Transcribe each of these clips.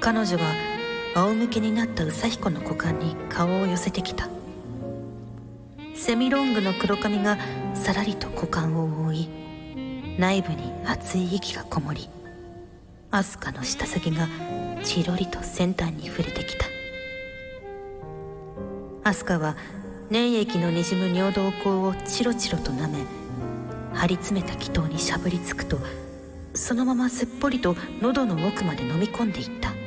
彼女は仰向けになった宇佐彦の股間に顔を寄せてきた。セミロングの黒髪がさらりと股間を覆い内部に熱い息がこもりアスカの舌先がチロリと先端に触れてきた。アスカは粘液のにじむ尿道口をチロチロと舐め張り詰めた気筒にしゃぶりつくとそのまますっぽりと喉の奥まで飲み込んでいった。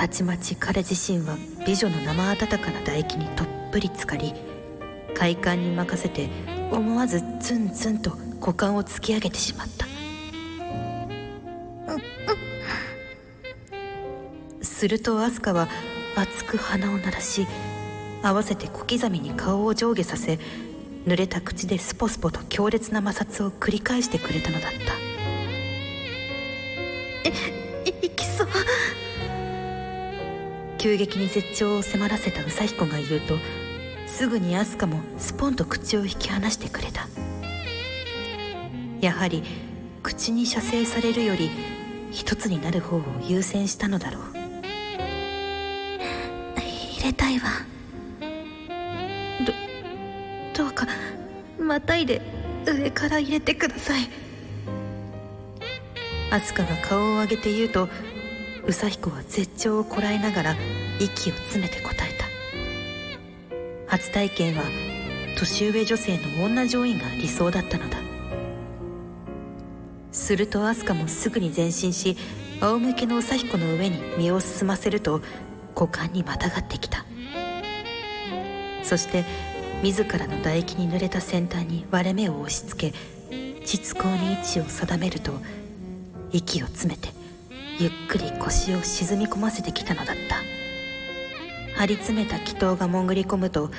たちまち彼自身は美女の生温かな唾液にどっぷり浸かり快感に任せて思わずツンツンと股間を突き上げてしまった。するとアスカは熱く鼻を鳴らし合わせて小刻みに顔を上下させ濡れた口でスポスポと強烈な摩擦を繰り返してくれたのだった。急激に絶頂を迫らせた宇佐彦が言うとすぐにアスカもスポンと口を引き離してくれた。やはり口に射精されるより一つになる方を優先したのだろう。入れたいわ。どどうかまたいで上から入れてください。アスカが顔を上げて言うと宇佐彦は絶頂をこらえながら息を詰めて答えた。初体験は年上女性の女上位が理想だったのだ。するとアスカもすぐに前進し仰向けの宇佐彦の上に身を進ませると股間にまたがってきた。そして自らの唾液に濡れた先端に割れ目を押し付け膣口に位置を定めると息を詰めてゆっくり腰を沈み込ませてきたのだった。張り詰めた気筒が潜り込むと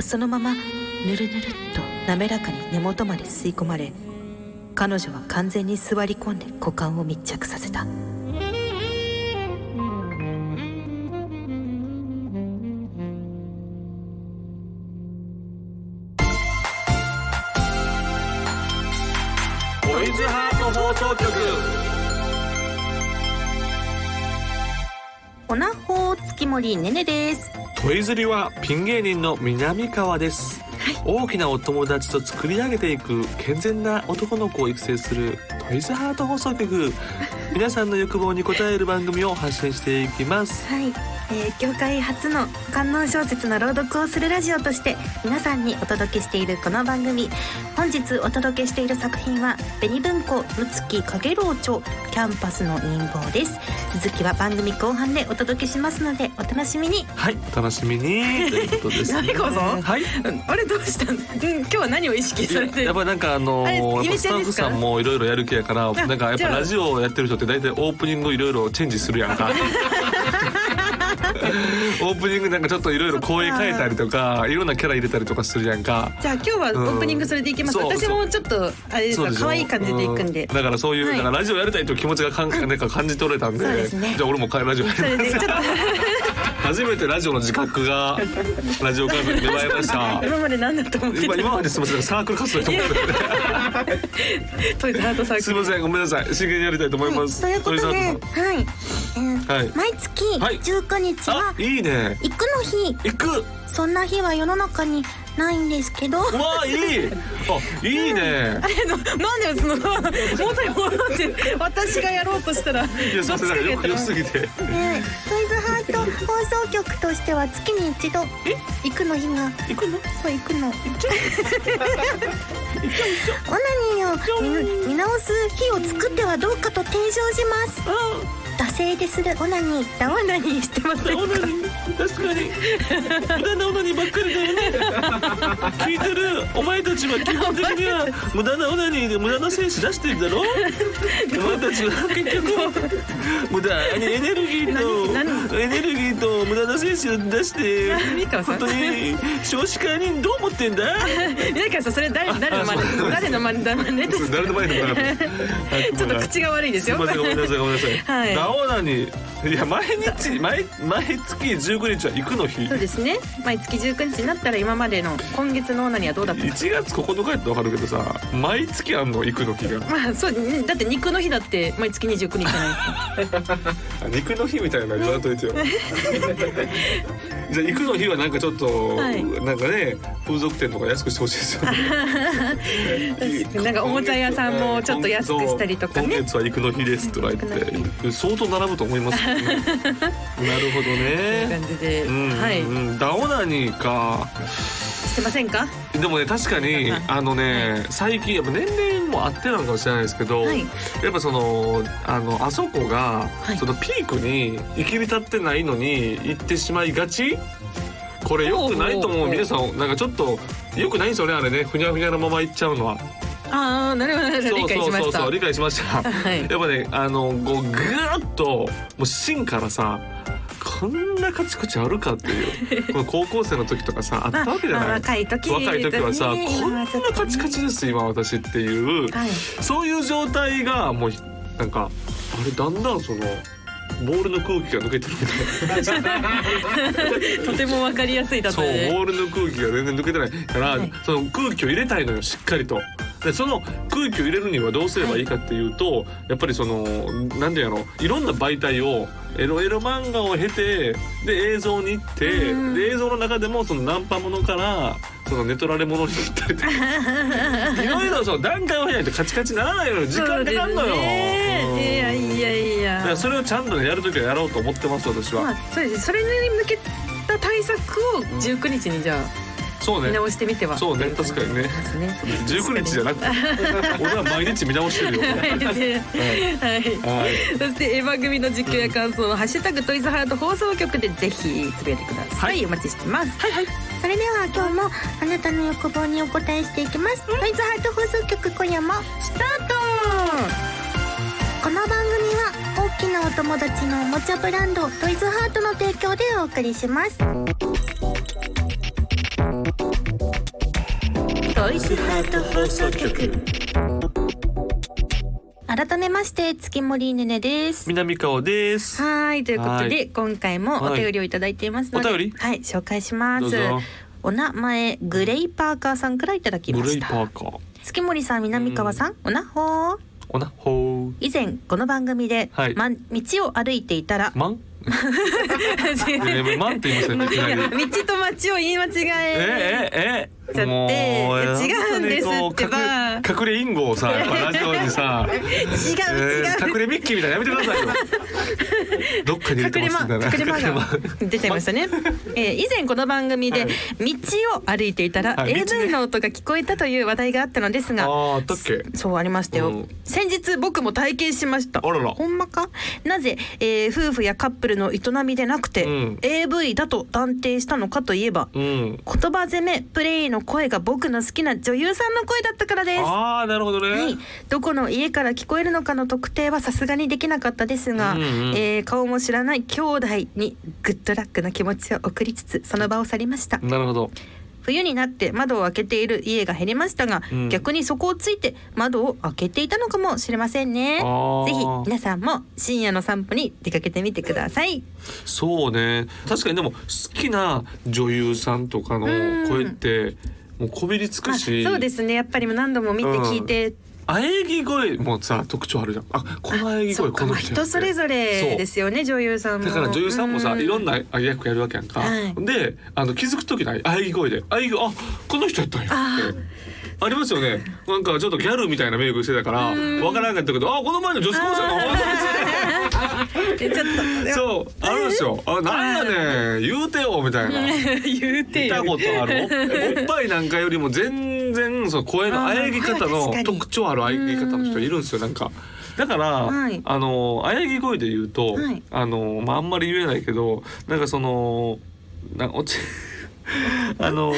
そのままぬるぬるっと滑らかに根元まで吸い込まれ彼女は完全に座り込んで股間を密着させた。おなほ月森ねねです。トイズリはピン芸人の南川です、大きなお友達と作り上げていく健全な男の子を育成するトイズハート放送局。皆さんの欲望に応える番組を発信していきます。はい、えー、業界初の観音小説の朗読をするラジオとして皆さんにお届けしているこの番組本日お届けしている作品は紅文庫むつきかげろう著キャンパスの陰謀です。続きは番組後半でお届けしますのでお楽しみに。はいお楽しみに。ということです、ね、はい。あれどうしたん、うん、今日は何を意識されてやっぱなんかあのー、スタッフさんもいろいろやる気やからなんかやっぱラジオやってる人って大体オープニングいろいろチェンジするやんか オープニングなんかちょっといろいろ声変えたりとかいろんなキャラ入れたりとかするやんか。じゃあ今日はオープニングそれでいきます、うん私もちょっとあれですか可愛い感じでいくんで、うだからそういう、はい。ラジオやりたいという気持ちがかん なんか感じ取れたんでそうですね。じゃあ俺もラジオやりそれでちょっと初めてラジオの自覚がラジオ関係に芽生えました。今まで何だと思って今今まですみませんサークル活動やと思って トイズハートサークル。すいませんごめんなさい。真剣にやりたいと思います、ということで、はい、えーはい。毎月はい。19日はあいいね。行くの日、行く。そんな日は世の中にないんですけど、わあいい。あいいね。あれのなんでその元に戻って私がやろうとしたらいやすいませんなんかよく良すぎて。えートイズ送局としては月に一度行くの日が。行くの？そう行くの。オナニーを見見直す日を作ってはどうかと提唱します。惰性でするオナニー、ダオナニーしてませんか？確かに。無駄なオナニーばっかりだよね。聞いてる。お前たちは基本的には無駄なオナニーで無駄な精子出してるだろ？お前たちは結局。無駄。にエネルギー何？とエネルギーと無駄な精子を出して本当に少子化にどう思ってんだ？南川さんそれ誰誰の真似？誰の真似だ？真似です誰の前にもなかったちょっと口が悪いですよ。ごめんなさいごめんなさい、はいダオナにいや毎日 毎毎月19 19日は行くの日。そうですね。毎月19日になったら今までの今月のオナニーはどうだったか。1月9日やってわかるけどさ毎月あんの行くの日が。まあそうね。だって肉の日だって毎月29日じゃない 肉の日みたいなの言わんといてよ。じゃあ行くの日はなんかちょっと、はい。なんかね風俗店とか安くしてほしいですよね。なんかおもちゃ屋さんもちょっと安くしたりとかね。今月は行くの日ですとか言って。相当並ぶと思います。よ ねなるほどね。感じで、うんはい。うん。ダオナニーか。してませんか？でもね確かにあのね最近やっぱ年齢もあってなのかもしれないですけど、はい。やっぱそのあのあそこが、はい。そのピークに行き浸ってないのに行ってしまいがち？これよくないと思う。皆さんなんかちょっとよくないんですよねあれね。ふにゃふにゃのまま行っちゃうのはああなるほどなるほど。理解しました。そう理解しました。はい。やっぱねあのこうぐーっともう芯からさこんなカチコチあるかっていう。この高校生の時とかさあったわけじゃまあない。若い時若い時はさ、ねこんなカチカチです今私っていう、はい。そういう状態がもうなんかあれだんだんそのボールの空気が抜けてるみたいな。とてもわかりやすい例そうえボールの空気が全然抜けてないから、はい。その空気を入れたいのよしっかりと。でその空気を入れるにはどうすればいいかっていうと、やっぱりそのなんていうのいろんな媒体をエロエロ漫画を経てで映像に行ってうん。で映像の中でもそのナンパものからそのネトラレものに行ったりとか。いろいろそう段階を経ないとカチカチならないのよ。時間かかるのよ。ね。うん。いやいやいやだからそれをちゃんとねやるときはやろうと思ってます私は。まあそうですそれに向けた対策を19日にじゃあそうね。見直してみては。そうね確かにね。ですね。19日じゃなくて。俺は毎日見直してるよ。はい。そしてえー番組の実況や感想は「ハッシュタグトイズハート放送局」でぜひつぶやいてください、はい。お待ちしてます。はいはい。それでは今日もあなたの欲望にお答えしていきます。トイズハート放送局今夜もスタート。この番組は大きなお友達のおもちゃブランドトイズハートの提供でお送りしますトイズハート放送局改めまして月森ねねです南川です。はいということで、はい今回もお便りをいただいていますので、はいお便り？はい紹介しますどうぞ。お名前グレイパーカーさんからいただきブレイましたパーカー。月森さん南川さん、おなほーおなほー。以前この番組で、はいま、道を歩いていたらマン？えマンって言いましたね。いきなり道と町を言い間違ええええちゃって違うんですってば隠れ隠語をさやっぱラジオにさ、違う違う、えー隠れミッキーみたいなのやめてくださいよ。どっかに入れて隠れま。隠れまが出ちゃいましたね、えー以前この番組ではい道を歩いていたらはい AV の音が聞こえたという話題があったのですがあーあったっけ？そうありましたよ、うん先日僕も体験しましたあららほんまかなぜ、えー夫婦やカップルの営みでなくて、うん AV だと断定したのかといえばうん。言葉攻めプレイの声が僕の好きな女優さんの声だったからですああなるほどね。はい、どこの家から聞こえるのかの特定はさすがにできなかったですが、うんうんえー顔も知らない兄弟にグッドラックな気持ちを送りつつその場を去りましたなるほど。冬になって窓を開けている家が減りましたが、うん。逆にそこをついて窓を開けていたのかもしれませんね。ぜひ皆さんも深夜の散歩に出かけてみてください。そうね。確かにでも好きな女優さんとかの声ってもうこびりつくあし、そうですね。やっぱり何度も見て聞いて、喘ぎ声もさ特徴あるじゃん。あこの喘ぎ声この人それぞれですよね女優さんも。だから女優さんもさ、ういろんな役やるわけやんか、はい。であの気づく時ない。喘ぎ声で。喘ぎ声あこの人やったんやって。ありますよね。なんかちょっとギャルみたいなメイクしてたからわからなかったけどあこの前の女子高生の えちょっとそう。あるんですよ。あなんやねん。言うてよみたいな。言うてよ。見たことある。おっぱいなんかよりも全然その声の喘ぎ方の 特徴ある喘ぎ方の人いるんですよなんか。だから、はい。あの喘ぎ声で言うと、はい。あのまああんまり言えないけどなんかそのなおち あの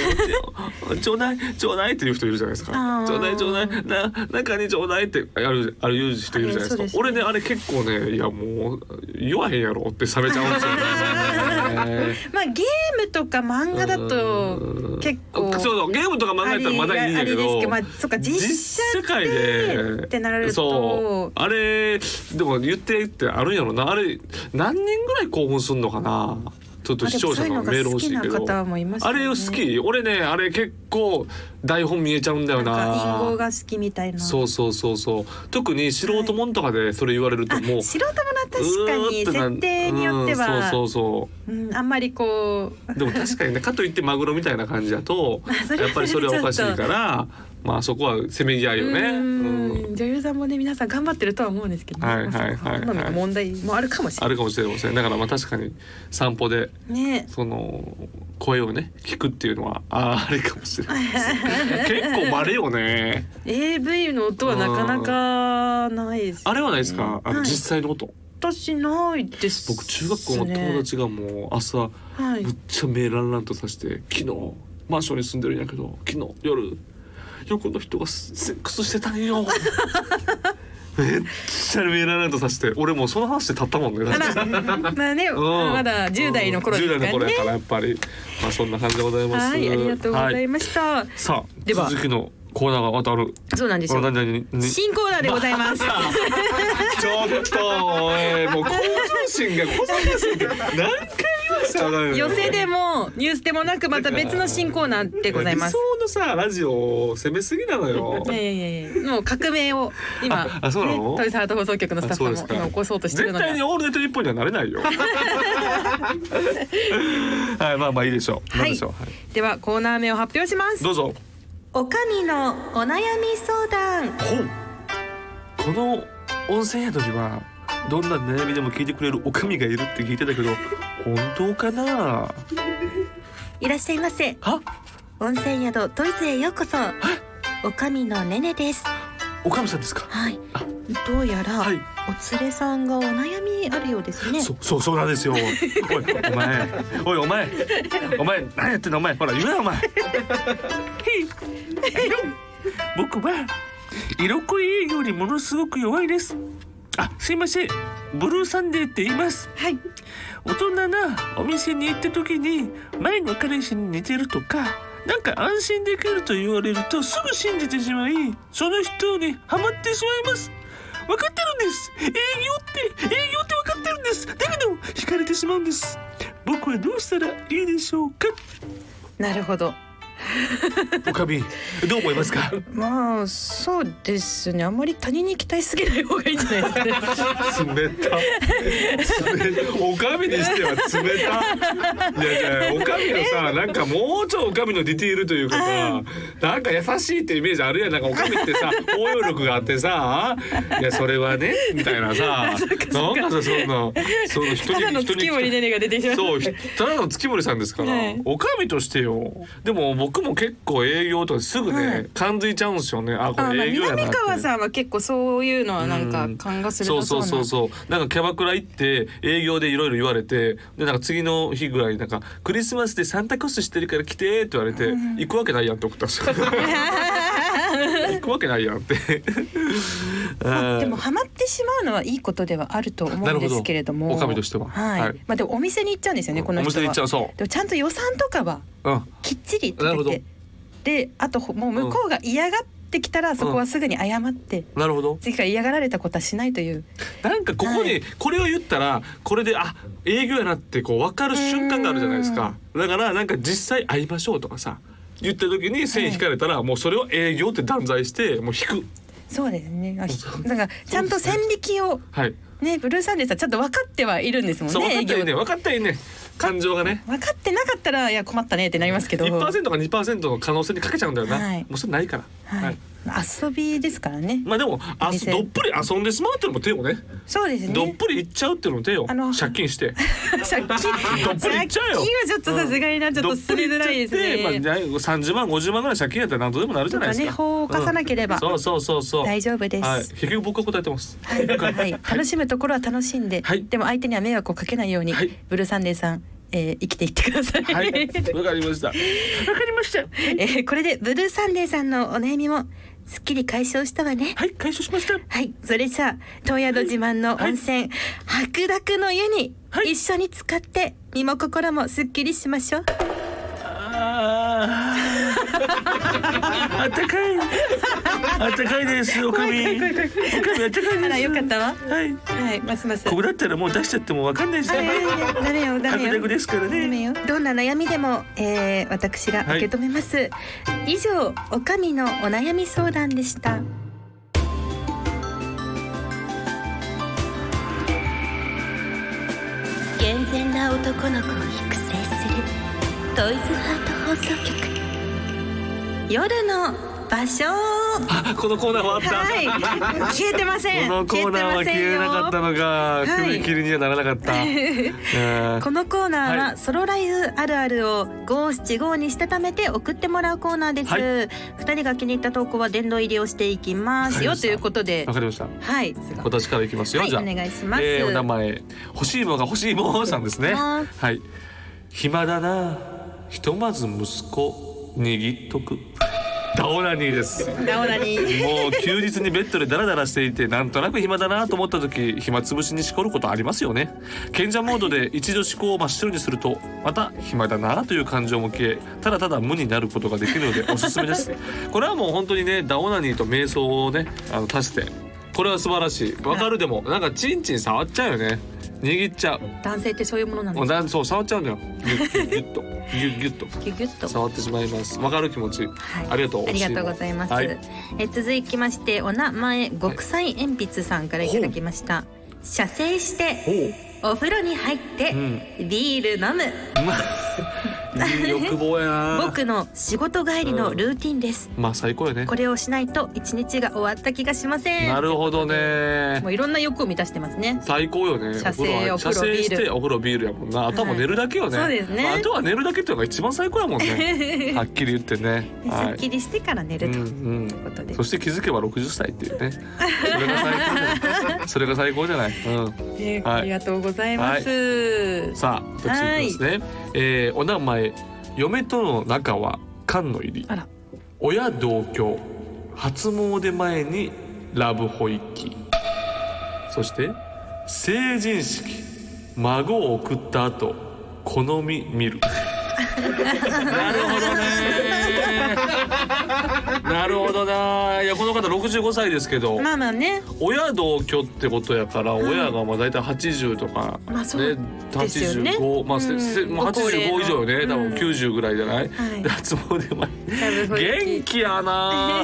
おちちょうだいちょうだいっていう人いるじゃないですか。ちょうだいちょうだいな中にちょうだいってあるある言う人いるじゃないですか。ね。俺ねあれ結構ねいやもう言わへんやろって冷めちゃうんですよね。まあゲームとか漫画だと結構そうそうゲームとか漫画やったらまだいいんやけありですけどどまあそっか実写世界でってなると。そう。あれでも言ってってあるんやろな。あれ何人ぐらい興奮すんのかなちょっと視聴者のメール欲しいけど。あれ好き。俺ねあれ結構台本見えちゃうんだよな。隠語が好きみたいな。そうそうそうそう。特に素人もんとかでそれ言われるとあもう素人もな確かに設定によっては、うんそうそうそうんあんまりこう。うでも確かにねかといってマグロみたいな感じだと やっぱりそれはおかしいからまあそこはせめぎ合いよね。ううん。ん女優さんもね皆さん頑張ってるとは思うんですけどね、はいはいはいはい。問題もあるかもしれない。あるかもしれません。だからまあ確かに散歩でね。その声をね聞くっていうのはあーあれかもしれない 結構稀よね。AV の音はなかなかないです、あれはないですか？あのはい。実際の音？私ないです。僕中学校の友達がもう朝はい。むっちゃ目ランランとさして昨日マンションに住んでるんやけど昨日夜横の人がセックスしてたんよ。めっちゃ目ランランとさして俺もうその話で立ったもんね。まあね、うん。まだ10代の頃です10からね。代の頃やからやっぱり。まあそんな感じでございます。はいありがとうございはました、さあでは。続きのコーナーがまたある。そうなんですよ。新コーナーでございます。ちょっともう向上心がこじらすぎて何回寄せでもニュースでもなくまた別の新コーナーでございます。理想のさラジオを攻めすぎなのよ。いやいやいやもう革命を今ああそうなの？ね、トイズハート放送局のスタッフも今起こそうとしてるので。絶対にオールナイト日本にはなれないよ。はいまあまあいいでしょう、はい何でしょう、はい、ではコーナー名を発表しますどうぞおかみのお悩み相談。この温泉宿にはどんな悩みでも聞いてくれるおかみがいるって聞いてたけど本当かな？いらっしゃいませ。は？温泉宿トイズへようこそ。おかみのねねです。おかみさんですか？はい。あ。どうやら、はい。お連れさんがお悩みあるようですね。そそうそうなんですよ。おいお前。おいお前。お前何やってんの？お前ほら言うなお前。僕は色恋営業にものすごく弱いですあすいません。ブルーサンデーって言います。はい。大人なお店に行った時に前の彼氏に似てるとかなんか安心できると言われるとすぐ信じてしまいその人にハマってしまいます。分かってるんです。営業って営業って分かってるんです。だけど惹かれてしまうんです。僕はどうしたらいいでしょうか。なるほどおかみどう思いますか？まあそうですね。あんまり他人に期待しすぎない方がいいんじゃないですかね。冷た。おかみにしては冷た。いやいやおかみのさなんかもうちょいおかみのディティールというかさなんか優しいってイメージあるやん。なんかおかみってさ包容力があってさいやそれはねみたいなさ。なんかさそんなその人にただの月森ねねが出てしまう。そうひただの月森さんですから、はい。おかみとしてよ。でも僕も結構営業とかすぐね、はい。感づいちゃうんですよね。あこれ営業やなって。南川さんは結構そういうのはなんかうん勘がするそうそうそうそう。なんかキャバクラ行って営業でいろいろ言われてでなんか次の日ぐらいなんかクリスマスでサンタコスしてるから来てって言われて、行くわけないやんって送ったんですよ 行くわけないやんって。まあでもハマってしまうのはいいことではあると思うんですけれども。なるほど。女将としては。はい、はい。まあでもお店に行っちゃうんですよねこのお人は。店で行っちゃう。そでもちゃんと予算とかはううん。きっちり立てて。であともう向こうが嫌がってきたらそこはすぐに謝って、なるほど。次から嫌がられたことはしないという。なんかここはにこれを言ったらこれであ営業やなってこう分かる瞬間があるじゃないですか。だからなんか実際会いましょうとかさ言った時に線引かれたらもうそれを営業って断罪してもう引く。そうですね。あだからちゃんと線引きをはい。ねブルーサンデーさんちゃんと分かってはいるんですもんそうね分かったよね分かったよね感情がね。分かってなかったらいや困ったねってなりますけど。1%か2%の可能性にかけちゃうんだよな、はい。もうそれないから、はい。はい遊びですからね。まあでもあどっぷり遊んでしまうっていうのも手よね。そうですね。どっぷりいっちゃうっていうのも手よ。あの借金して。借金。どっぷりいっちゃうよ。借金はちょっとさすがになちょっと進めづらいですね、まあ、30万50万ぐらい借金やったら何とでもなるじゃないですか。とかね法を犯さなければ。うんそうそうそうそう。大丈夫です。はい、結局僕は答えてます。はい、はい、楽しむところは楽しんで、はい。でも相手には迷惑をかけないように、はい。ブルーサンデーさん、えー生きていってください。はい。わかりました。わかりました。えーこれでブルーサンデーさんのお悩みもすっきり解消したわね。はい解消しましたはい、それじゃあ東宿自慢の温泉、白濁の湯にはい一緒に使って身も心もすっきりしましょう。あったかい。あったかいですおかみ。おかみあったかいです。あらよかったわ。はい。はいますます。ここだったらもう出しちゃってもわかんないしいやい。やいやダメよダメよですからダメねよ。どんな悩みでも、えー、私が受け止めます、以上おかみのお悩み相談でした。健全な男の子を育成するトイズハート放送局夜の場所。あこのコーナー終わった、はい。消えてません。このコーナーは消えなかったのがい。首切りにはならなかった、えー。このコーナーは、はい。ソロライフあるあるを五七五にしたためて送ってもらうコーナーです。はい。二、人が気に入った投稿は殿堂入りをしていきますよ。ということで。わ、かりました。はい、私からいきますよ、はい、じゃあ。お願いします。えーお名前。欲しいもが欲しいもさんですね。ははい。暇だな。ひとまず息子握っとく。ダオナニーです。ダオナに。もう休日にベッドでダラダラしていてなんとなく暇だなと思った時暇つぶしにしこることありますよね。賢者モードで一度思考を真っ白にするとまた暇だなという感情も消えただただ無になることができるのでおすすめです。これはもう本当にねダオナニーと瞑想をねあの足してこれは素晴らしい。わかるでもなんかチンチン触っちゃうよね握っちゃう。男性ってそういうものなんですか？そう触っちゃうんだよ。ギュッギュッと。ギュッギュッと。ギュギュッと？触ってしまいます。わかる気持ち、はい。ありがとうありがとうございます。はい。え続きましてお名前極彩鉛筆さんからいただきました。射精してお風呂に入って、ん。ビール飲む。まあいい欲望やな。僕の仕事帰りのルーティンです。まあ最高よね。これをしないと一日が終わった気がしません。なるほどね。もういろんな欲を満たしてますね。最高よね。射精お風呂ビール。てお風呂ビールやもんな。あとはもう寝るだけよね、はいそうですね。まあ、あとは寝るだけっていうのが一番最高やもんね。はっきり言ってね。すはっきりしてから寝いるといううんうん。ことで。そして気づけば60歳っていうね。それが最高じゃない。それが最高じゃない、うん、ねはい。ありがとうございます。さあ私いきますね、えーお名前嫁との仲は缶の入り。親同居。初詣前にラブホ行きそして成人式。孫を送った後好み見る。なるほどねなるほどな。いやこの方65歳ですけど、まあまあね。親同居ってことやから、親がまあ大体80とか、まあそうですよね。85まあ、せせうんもうご高齢の85以上よね多分うん90ぐらいじゃない、初詣前元気やな。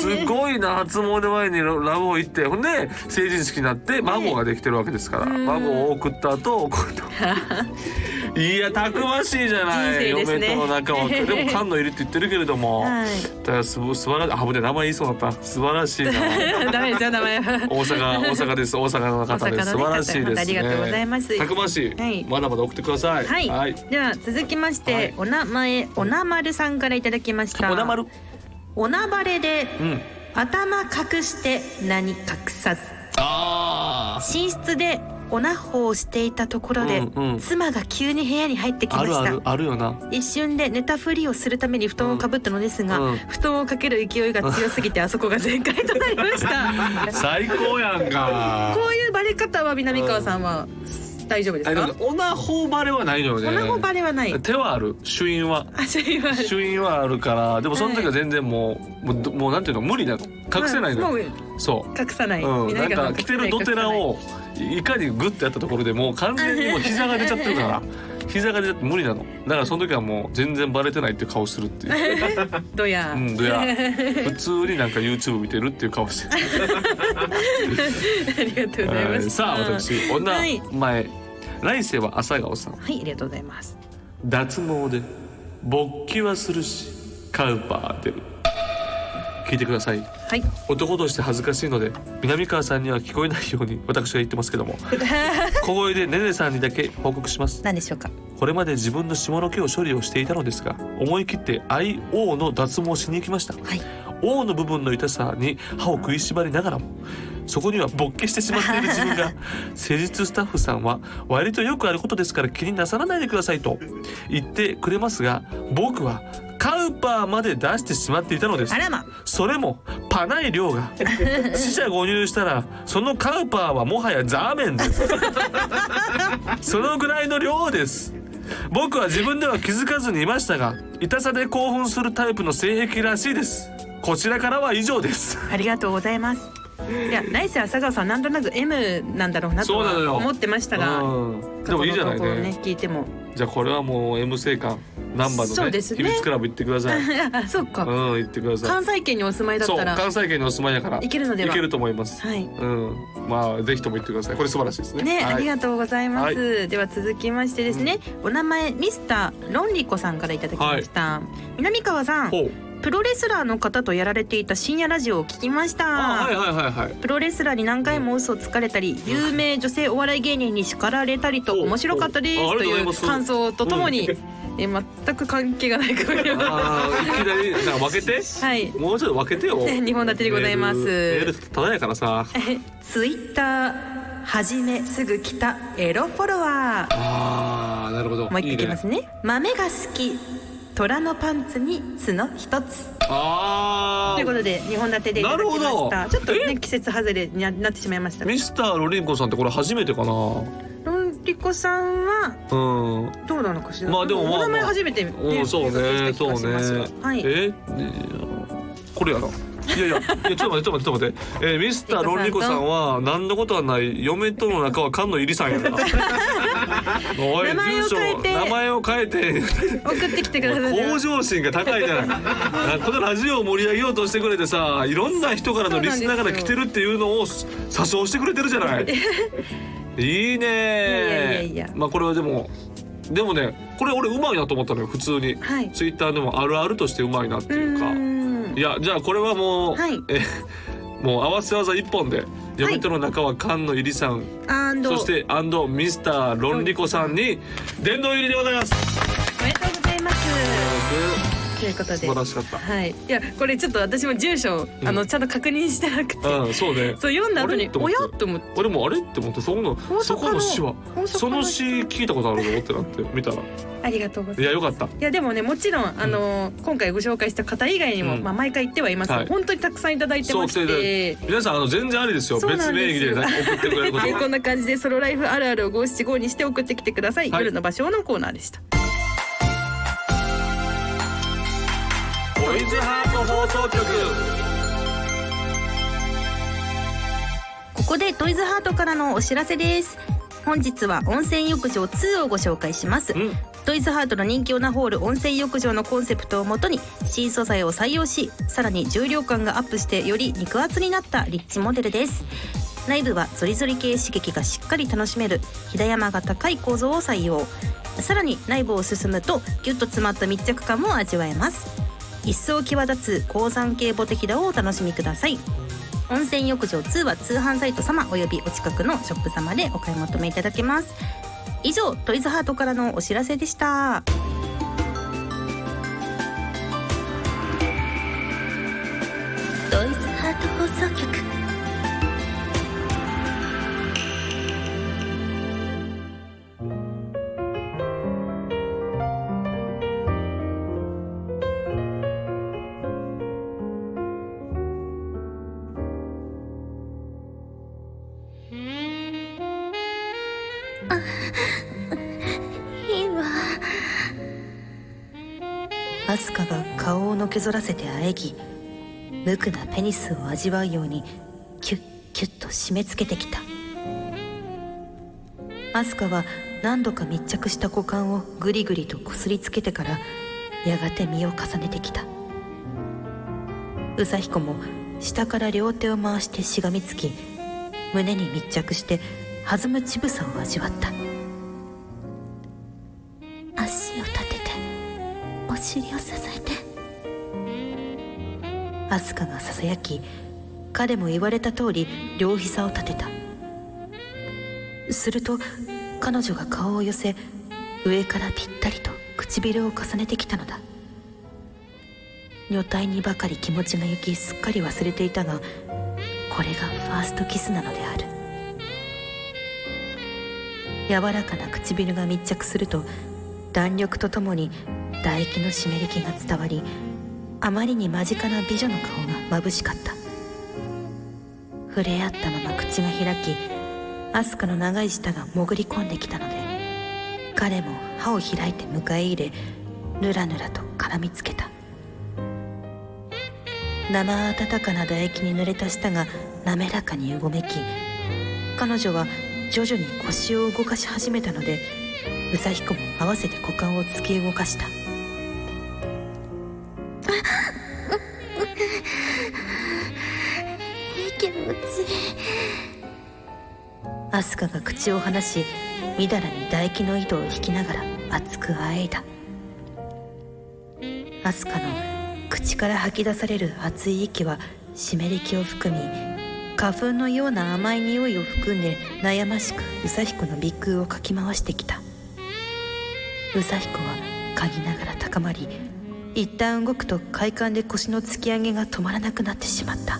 すごいな初詣前にララブホ行って。ほんで成人式になって孫ができてるわけですから、うん。孫を送った後こう いやたくましいじゃない、ね。嫁との仲はでも缶の入りって言ってるけれども、はい。だからす素晴らしいあぶね名前言いそうだった。素晴らしいな。ダメですよ名前。は。大阪大阪です。大阪の方です。素晴らしいですね。ありがとうございます。たくましい、はい。まだまだ送ってください。はい、はい、では続きまして、はい。お名前おなまるさんからいただきました。おなまる。おなばれでうん。頭隠して何隠さず。あ寝室でおなほをしていたところで、うんうん。妻が急に部屋に入ってきあました。るあるあるよな。一瞬で寝たふりをするために布団をかぶったのですが、うん。布団をかける勢いが強すぎてあそこが全開となりました。最高やんか。こういうバレ方は南川さんは大丈夫ですか？オナホバレはないのよねおなほバレはない。手はある。主因は。あそういうある。主因はあるからでもその時は全然もう、もうどもうなんていうの？無理なの隠せないのもよ、うそう。隠さない、うん、なんか着てるドテラをいかにグッてやったところでもう完全にもう膝が出ちゃってるから膝が出ちゃって無理なの。だからその時はもう全然バレてないっていう顔するっていう。どや、うんどや 普通になんか YouTube 見てるっていう顔してありがとうございます、はい。さあ私お名はい、前。来世は朝顔さん。はい、ありがとうございます。脱毛で勃起はするしカウパー出る聞いてください。はい。男として恥ずかしいので南川さんには聞こえないように私が言ってますけども。小声でねねさんにだけ報告します。何でしょうか？これまで自分の下の毛を処理をしていたのですが思い切って IO の脱毛しに行きました。はい。O の部分の痛さに歯を食いしばりながらもそこには勃起してしまっている自分が 施術スタッフさんは割とよくあることですから気になさらないでくださいと言ってくれますが僕はカウパーまで出してしまっていたのです。あらま。それもパない量が 死者誤入したらそのカウパーはもはやザーメンです。そのぐらいの量です。僕は自分では気づかずにいましたが痛さで興奮するタイプの性癖らしいです。こちらからは以上です。ありがとうございますいや来世朝顔さんなんとなく M なんだろうなとそうなのよ。は思ってましたがうん。でもいいじゃない過去の投稿をね聞いても。じゃあこれはもう M 性感ナンバーのねそうですね。秘密クラブ行ってください。あそっか。うん行ってください。関西圏にお住まいだっそうたら関西圏にお住まいだから。いけるのでは。いけると思います。はい。うん。まあぜひとも行ってください。これ素晴らしいですね。ね、はい。ありがとうございます、はでは続きましてですね、お名前ミスターロンリコさんからいただきました、南川さん。ほうプロレスラーの方とやられていた深夜ラジオを聞きました、あはいはいはいはい。プロレスラーに何回も嘘をつかれたり有名女性お笑い芸人に叱られたりとお面白かったですという感想とともに、うん。え全く関係がないかもしれまあーいきなりなんか分けて？せんはい。もうちょっと分けてよ。2本立てでございます。メールただやからさ。ツイッター始めすぐ来たエロフォロワー。あーなるほど。もう一回いきますね。豆が好き虎のパンツに角一つ。あー。ということで2本立てでいただきまなるほど。したちょっとね季節外れにななってしまいました。ミスターロリンコさんってこれ初めてかな？ロンリコさんはうん。どうなのかしら？まあでもまあまあ。お名前初めてねうんそうねそうねはいえねこれやないやいやいやちょっと待ってちょっと待ってちょっと待って。えーミスターロンリコさんは何のことはない嫁との中は菅野入りさんやな おい名前を住所変えて。名前を変えて。送ってきてください。向上心が高いじゃないこのラジオを盛り上げようとしてくれてさいろんな人からのリスナーから来てるっていうのを詐称してくれてるじゃない。いいねいやいやいやまあこれはでもでもねこれ俺うまいなと思ったのよ普通に、はい。ツイッターでもあるあるとしてうまいなっていうかいやじゃあこれはもう、はい。えもう合わせ技一本で嫁との中は菅野入りさん、アンドそしてアンドミスターロンリコさんに殿堂入りでございます。おめでとうございますということで。素晴らしかった。はい。いやこれちょっと私も住所、うん。あのちゃんと確認してなくて、うんそうね。そう読んだ後におあれ？と思って。や？と思って。俺もあれ？って思ってそこのそこの詩は？その詩聞いたことあるぞってなって見たら。ありがとうございます。いやよかった。いやでもねもちろんあの、今回ご紹介した方以外にも、うん。まあ、毎回言ってはいます。が、はい。本当にたくさんいただいてまして。て。皆さんあの全然ありですよ。すよ。名義でね送ってくれること。でこんな感じでソロライフあるあるを五七五にして送ってきてください、はい。夜の場所のコーナーでしたトイズハート放送局。ここでトイズハートからのお知らせです。本日は温泉浴場2をご紹介します。うん。トイズハートの人気オナホール温泉浴場のコンセプトをもとに新素材を採用しさらに重量感がアップしてより肉厚になったリッチモデルです。内部はゾリゾリ系刺激がしっかり楽しめるひだ山が高い構造を採用。さらに内部を進むとギュッと詰まった密着感も味わえます一層際立つ高山系ボテキダをお楽しみください。温泉浴場2は通販サイト様およびお近くのショップ様でお買い求めいただけます。以上トイズハートからのお知らせでした。トイズハート放送局アスカが顔をのけぞらせて喘ぎ無垢なペニスを味わうようにキュッキュッと締め付けてきた。アスカは何度か密着した股間をグリグリとこすりつけてからやがて身を重ねてきた。宇佐彦も下から両手を回してしがみつき胸に密着して弾む乳房を味わった。アスカがささやき彼も言われた通り両膝を立てた。すると彼女が顔を寄せ上からぴったりと唇を重ねてきたのだ。女体にばかり気持ちが行きすっかり忘れていたがこれがファーストキスなのである。柔らかな唇が密着すると弾力とともに唾液の湿り気が伝わりあまりに間近な美女の顔が眩しかった。触れ合ったまま口が開きアスカの長い舌が潜り込んできたので彼も歯を開いて迎え入れぬらぬらと絡みつけた。生温かな唾液に濡れた舌が滑らかにうごめき彼女は徐々に腰を動かし始めたので宇佐彦も合わせて股間を突き動かした。アスカが口を離しみだらに唾液の糸を引きながら熱くあえいだアスカの口から吐き出される熱い息は湿り気を含み花粉のような甘い匂いを含んで悩ましく宇佐彦の鼻腔をかき回してきた。宇佐彦は嗅ぎながら高まり一旦動くと快感で腰の突き上げが止まらなくなってしまった。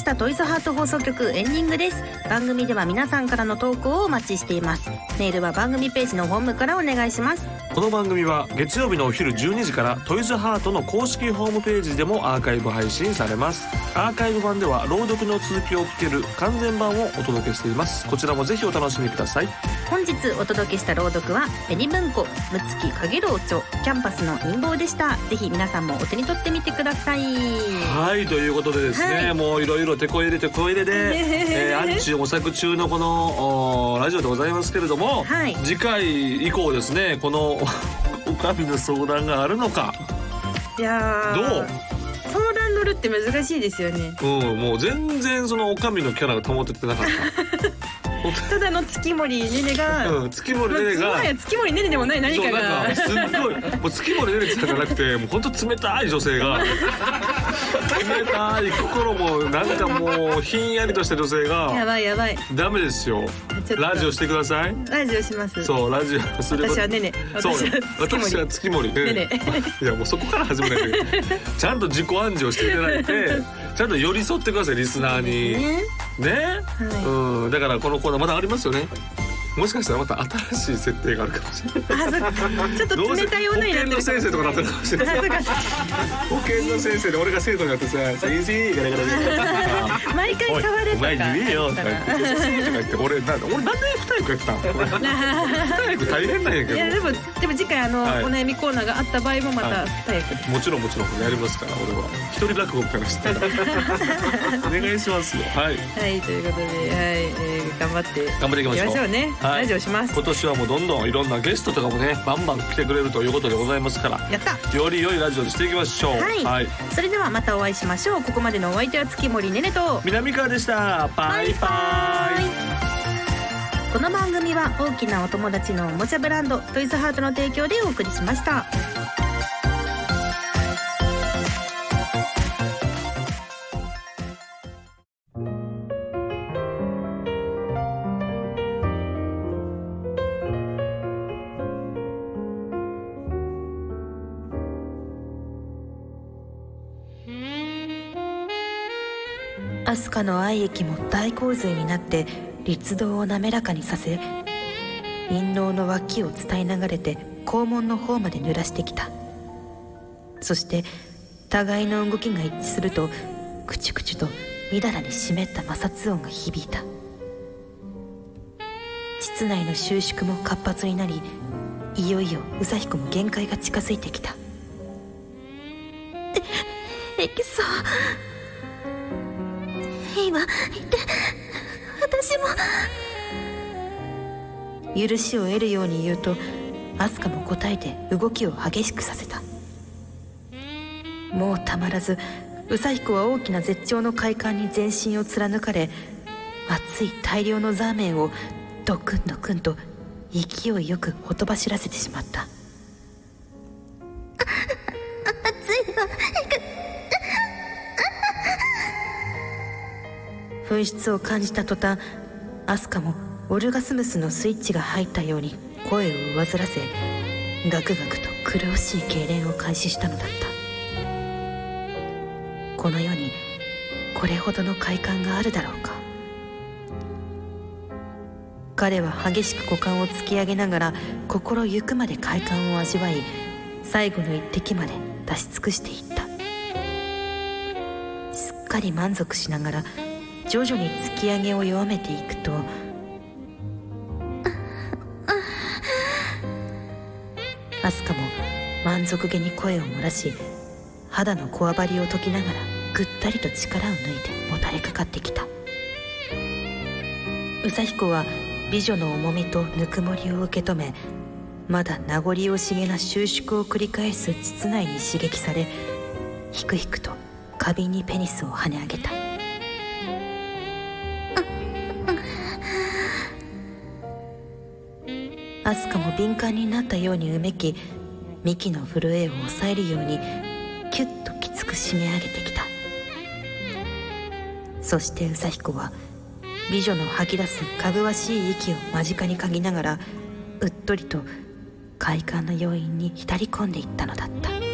したトイズハート放送局エンディングです。番組では皆さんからの投稿をお待ちしています。メールは番組ページのホームからお願いします。この番組は月曜日のお昼12時からトイズハートの公式ホームページでもアーカイブ配信されます。アーカイブ版では朗読の続きを聞ける完全版をお届けしています。こちらもぜひお楽しみください。本日お届けした朗読は紅文庫むつきかげろう著キャンパスの陰謀でした。ぜひ皆さんもお手に取ってみてください。はいということでですね、はい。もういろいろ手こ入れ手こ入れで、えー、暗中模索中のこのおラジオでございますけれども、はい。次回以降ですねこのおかみの相談があるのか。いやーどう？相談乗るって難しいですよね。うんもう全然そのおかみのキャラが保ててなかった ただの月森ねねが、うん、月森ねねが。もはや月森ねねでもない何かそうなんがかすっごいもう月森ねねさんじゃなくて もう本当冷たい女性が。冷たい心もなんかもうひんやりとした女性やがばいやばい。ダメですよ。ラジオしてください。ラジオします。そうラジオする私はねね。そう私は月森。ねねね。いやもうそこから始めないとちゃんと自己暗示をしていただいてちゃんと寄り添ってくださいリスナーに。ねね、はい。うん。だからこのコーナーまだありますよねもしかしたらまた新しい設定があるかもしれない。ちょっと冷たい女になってる。保健の先生とかなってるかもしれない。保健の先生で俺が生徒になってさ「先生」ガラガラガラ毎回変わる。とかお前言えよ」とか言って「先生」とか言って俺な俺なんで二役やってたの俺二役大変なんやけどいやでもでも次回あの、はいお悩みコーナーがあった場合もまたはい二役で、もちろんもちろんやりますから俺は一人落語みたいなのしてたお願いしますよはいはいということで、はいえー、頑張って頑張っていきましょうね、はいラジオします。今年はもうどんどんいろんなゲストとかもねバンバン来てくれるということでございますからやった。より良いラジオにしていきましょう。はい。はい、それではまたお会いしましょう。ここまでのお相手は月森ねねと。南川でした。バイバイ。この番組は大きなお友達のおもちゃブランドトイズハートの提供でお送りしましたアスカの愛液も大洪水になって律動を滑らかにさせ陰嚢の脇を伝え流れて肛門の方まで濡らしてきた。そして互いの動きが一致するとクチュクチュとみだらに湿った摩擦音が響いた。膣内の収縮も活発になりいよいよ宇佐彦も限界が近づいてきた。エ今言って私も。許しを得るように言うとアスカも答えて動きを激しくさせた。もうたまらず宇佐彦は大きな絶頂の快感に全身を貫かれ熱い大量のザーメンをドクンドクンと勢いよくほとばしらせてしまった。紛失を感じた途端アスカもオルガスムスのスイッチが入ったように声を上ずらせガクガクと苦しい痙攣を開始したのだった。この世にこれほどの快感があるだろうか。彼は激しく股間を突き上げながら心ゆくまで快感を味わい最後の一滴まで出し尽くしていった。すっかり満足しながら徐々に突き上げを弱めていくとアスカも満足げに声を漏らし肌のこわばりを解きながらぐったりと力を抜いてもたれかかってきた。宇佐彦は美女の重みとぬくもりを受け止めまだ名残惜しげな収縮を繰り返す膣内に刺激されひくひくと花瓶にペニスを跳ね上げた。アスカも敏感になったようにうめき幹の震えを抑えるようにキュッときつく締め上げてきた。そして宇佐彦は美女の吐き出すかぐわしい息を間近に嗅ぎながらうっとりと快感の要因に浸り込んでいったのだった。